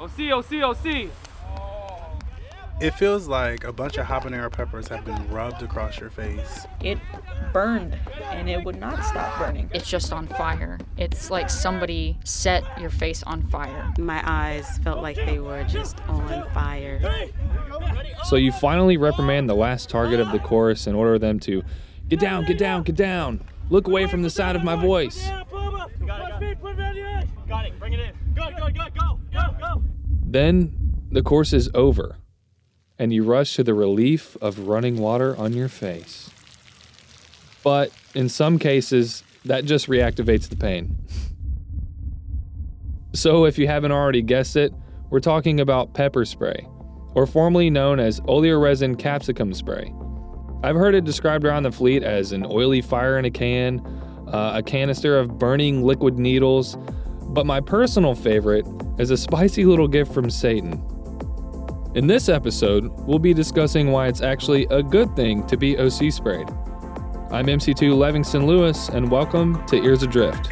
OC, OC, OC. It feels like a bunch of habanero peppers have been rubbed across your face. It burned and it would not stop burning. It's just on fire. It's like somebody set your face on fire. My eyes felt like they were just on fire. So you finally reprimand the last target of the chorus and order them to get down, get down, get down. Look away from the sound of my voice. Then the course is over, and you rush to the relief of running water on your face. But in some cases, that just reactivates the pain. So, if you haven't already guessed it, we're talking about pepper spray, or formerly known as oleoresin capsicum spray. I've heard it described around the fleet as an oily fire in a can, uh, a canister of burning liquid needles, but my personal favorite is a spicy little gift from Satan. In this episode, we'll be discussing why it's actually a good thing to be OC sprayed. I'm MC2 Livingston Lewis, and welcome to Ears Adrift.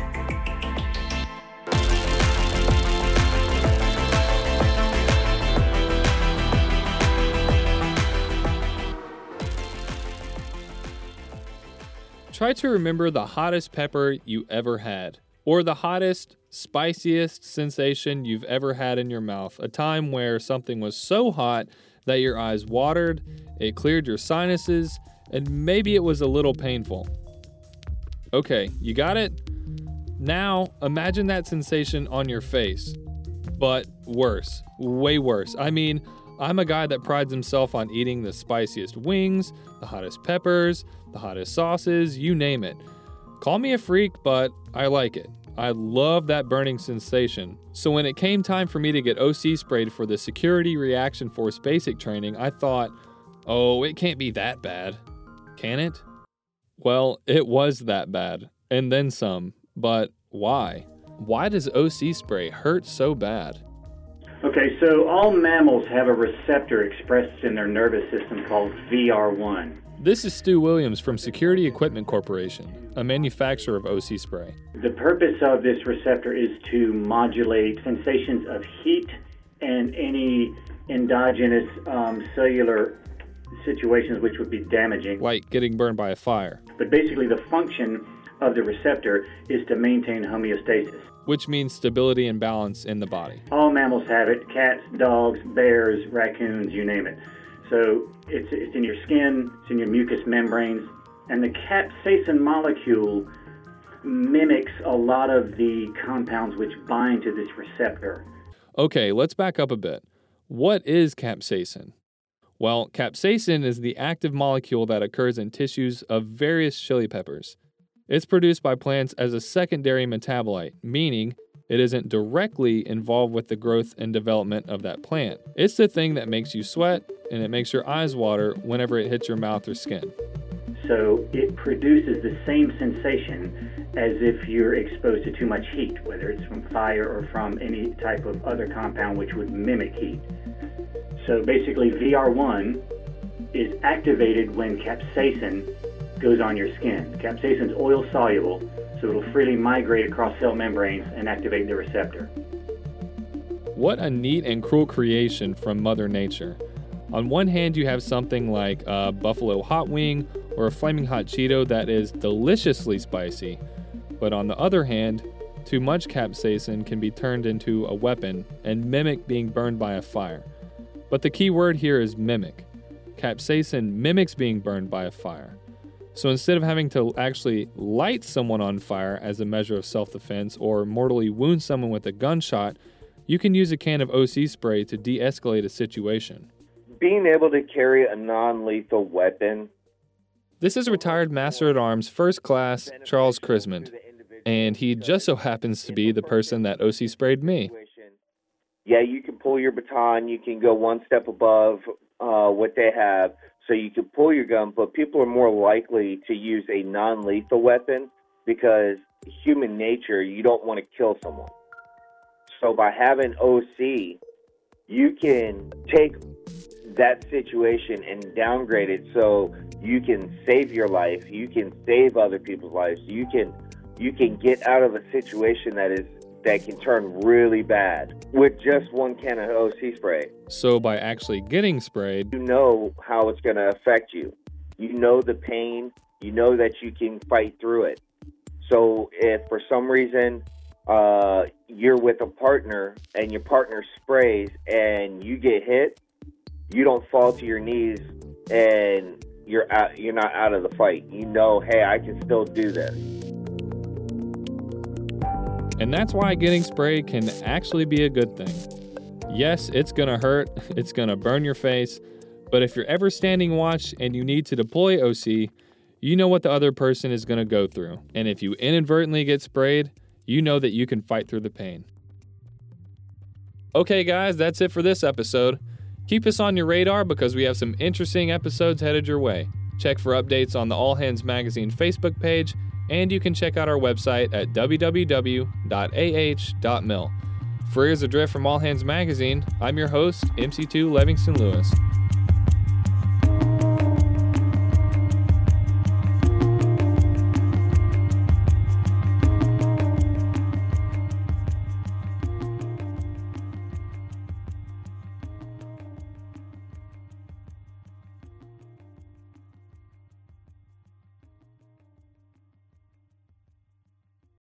Try to remember the hottest pepper you ever had, or the hottest, spiciest sensation you've ever had in your mouth. A time where something was so hot that your eyes watered, it cleared your sinuses, and maybe it was a little painful. Okay, you got it? Now, imagine that sensation on your face, but worse, way worse. I mean, I'm a guy that prides himself on eating the spiciest wings, the hottest peppers, the hottest sauces, you name it. Call me a freak, but I like it. I love that burning sensation. So when it came time for me to get OC sprayed for the Security Reaction Force basic training, I thought, oh, it can't be that bad. Can it? Well, it was that bad, and then some. But why? Why does OC spray hurt so bad? Okay, so all mammals have a receptor expressed in their nervous system called VR1. This is Stu Williams from Security Equipment Corporation, a manufacturer of OC spray. The purpose of this receptor is to modulate sensations of heat and any endogenous um, cellular situations which would be damaging. Like getting burned by a fire. But basically, the function of the receptor is to maintain homeostasis. Which means stability and balance in the body. All mammals have it cats, dogs, bears, raccoons, you name it. So it's, it's in your skin, it's in your mucous membranes, and the capsaicin molecule mimics a lot of the compounds which bind to this receptor. Okay, let's back up a bit. What is capsaicin? Well, capsaicin is the active molecule that occurs in tissues of various chili peppers. It's produced by plants as a secondary metabolite, meaning it isn't directly involved with the growth and development of that plant. It's the thing that makes you sweat and it makes your eyes water whenever it hits your mouth or skin. So it produces the same sensation as if you're exposed to too much heat, whether it's from fire or from any type of other compound which would mimic heat. So basically, VR1 is activated when capsaicin goes on your skin. Capsaicin is oil soluble, so it'll freely migrate across cell membranes and activate the receptor. What a neat and cruel creation from Mother Nature. On one hand, you have something like a buffalo hot wing or a flaming hot Cheeto that is deliciously spicy. But on the other hand, too much capsaicin can be turned into a weapon and mimic being burned by a fire. But the key word here is mimic. Capsaicin mimics being burned by a fire. So instead of having to actually light someone on fire as a measure of self defense or mortally wound someone with a gunshot, you can use a can of OC spray to de escalate a situation. Being able to carry a non lethal weapon. This is retired Master at Arms First Class Charles Crismond, and he just so happens to be the person that OC sprayed me. Yeah, you can pull your baton, you can go one step above uh, what they have, so you can pull your gun, but people are more likely to use a non lethal weapon because human nature, you don't want to kill someone. So by having OC, you can take that situation and downgrade it so you can save your life, you can save other people's lives, you can you can get out of a situation that is that can turn really bad with just one can of OC spray. So by actually getting sprayed, You know how it's going to affect you. You know the pain. You know that you can fight through it. So if for some reason uh, you're with a partner and your partner sprays and you get hit, you don't fall to your knees and you're out, you're not out of the fight. You know, hey, I can still do this. And that's why getting sprayed can actually be a good thing. Yes, it's gonna hurt, it's gonna burn your face, but if you're ever standing watch and you need to deploy OC, you know what the other person is gonna go through. And if you inadvertently get sprayed, you know that you can fight through the pain. Okay, guys, that's it for this episode. Keep us on your radar because we have some interesting episodes headed your way. Check for updates on the All Hands Magazine Facebook page, and you can check out our website at www.ah.mil. For Ears Adrift from All Hands Magazine, I'm your host, MC2 Livingston Lewis.